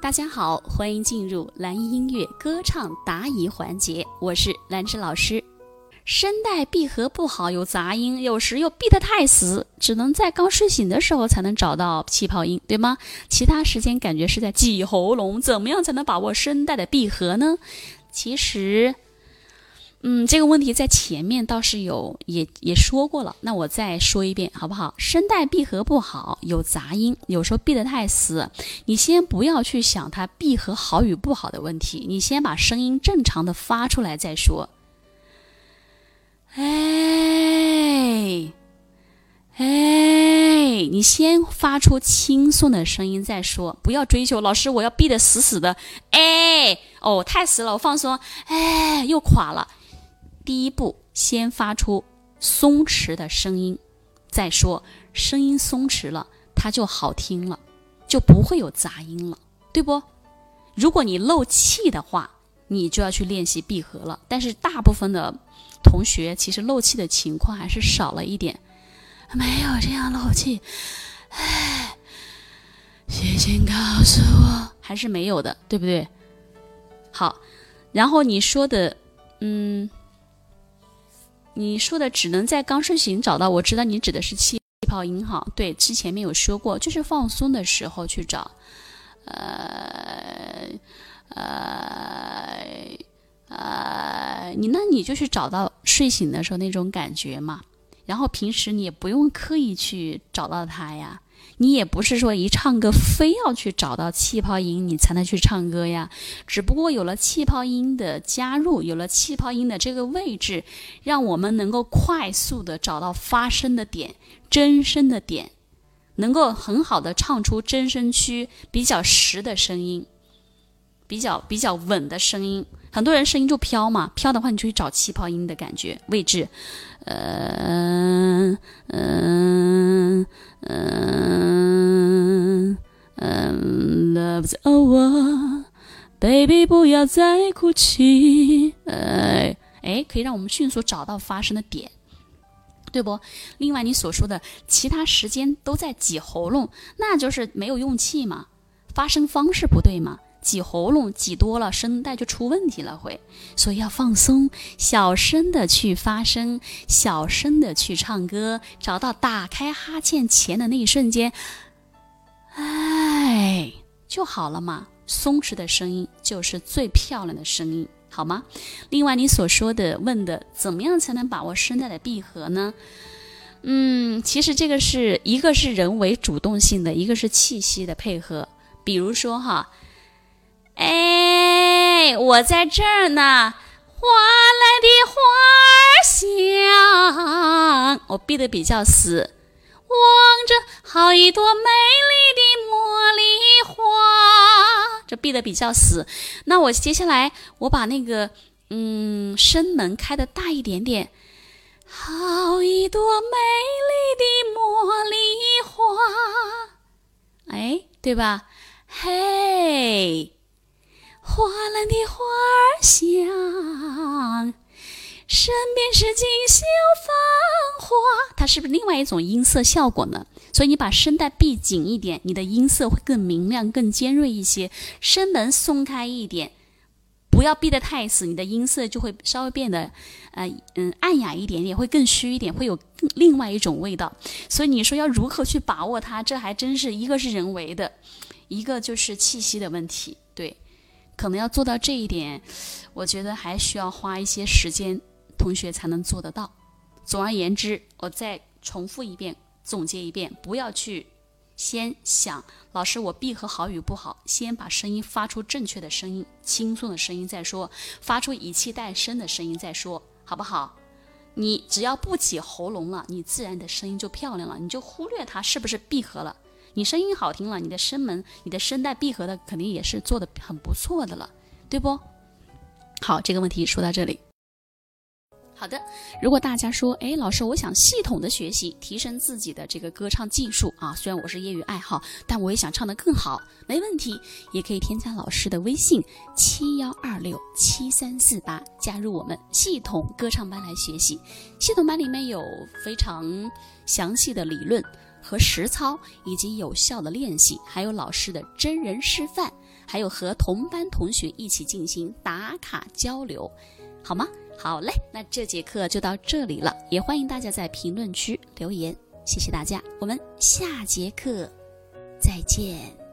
大家好，欢迎进入蓝音音乐歌唱答疑环节，我是兰芝老师。声带闭合不好，有杂音，有时又闭得太死，只能在刚睡醒的时候才能找到气泡音，对吗？其他时间感觉是在挤喉咙，怎么样才能把握声带的闭合呢？其实。嗯，这个问题在前面倒是有也也说过了，那我再说一遍好不好？声带闭合不好，有杂音，有时候闭得太死，你先不要去想它闭合好与不好的问题，你先把声音正常的发出来再说。哎哎，你先发出轻松的声音再说，不要追求老师我要闭得死死的。哎哦，太死了，我放松。哎，又垮了。第一步，先发出松弛的声音，再说声音松弛了，它就好听了，就不会有杂音了，对不？如果你漏气的话，你就要去练习闭合了。但是大部分的同学其实漏气的情况还是少了一点，没有这样漏气。哎，谢谢告诉我，还是没有的，对不对？好，然后你说的，嗯。你说的只能在刚睡醒找到，我知道你指的是气泡音哈。对，之前没有说过，就是放松的时候去找，呃呃呃，你那你就去找到睡醒的时候那种感觉嘛，然后平时你也不用刻意去找到它呀。你也不是说一唱歌非要去找到气泡音你才能去唱歌呀，只不过有了气泡音的加入，有了气泡音的这个位置，让我们能够快速的找到发声的点、真声的点，能够很好的唱出真声区比较实的声音，比较比较稳的声音。很多人声音就飘嘛，飘的话你就去找气泡音的感觉位置，嗯嗯。嗯嗯，Love's over，baby，不要再哭泣。哎哎，可以让我们迅速找到发声的点，对不？另外，你所说的其他时间都在挤喉咙，那就是没有用气嘛，发声方式不对嘛。挤喉咙挤多了，声带就出问题了，会，所以要放松，小声的去发声，小声的去唱歌，找到打开哈欠前的那一瞬间，哎，就好了嘛。松弛的声音就是最漂亮的声音，好吗？另外，你所说的问的，怎么样才能把握声带的闭合呢？嗯，其实这个是一个是人为主动性的，一个是气息的配合。比如说哈。哎，我在这儿呢，花来的花香，我闭的比较死，望着好一朵美丽的茉莉花，这闭的比较死。那我接下来我把那个嗯声门开的大一点点，好一朵美丽的茉莉花，哎，对吧？嘿。花篮的花儿香，身边是锦绣繁华。它是不是另外一种音色效果呢？所以你把声带闭紧一点，你的音色会更明亮、更尖锐一些。声门松开一点，不要闭得太死，你的音色就会稍微变得，呃嗯暗哑一点点，会更虚一点，会有另外一种味道。所以你说要如何去把握它？这还真是一个是人为的，一个就是气息的问题。对。可能要做到这一点，我觉得还需要花一些时间，同学才能做得到。总而言之，我再重复一遍，总结一遍，不要去先想老师我闭合好与不好，先把声音发出正确的声音，轻松的声音再说，发出以气带声的声音再说，好不好？你只要不挤喉咙了，你自然的声音就漂亮了，你就忽略它是不是闭合了。你声音好听了，你的声门、你的声带闭合的肯定也是做的很不错的了，对不？好，这个问题说到这里。好的，如果大家说，哎，老师，我想系统的学习，提升自己的这个歌唱技术啊，虽然我是业余爱好，但我也想唱得更好，没问题，也可以添加老师的微信七幺二六七三四八，加入我们系统歌唱班来学习。系统班里面有非常详细的理论。和实操，以及有效的练习，还有老师的真人示范，还有和同班同学一起进行打卡交流，好吗？好嘞，那这节课就到这里了，也欢迎大家在评论区留言，谢谢大家，我们下节课再见。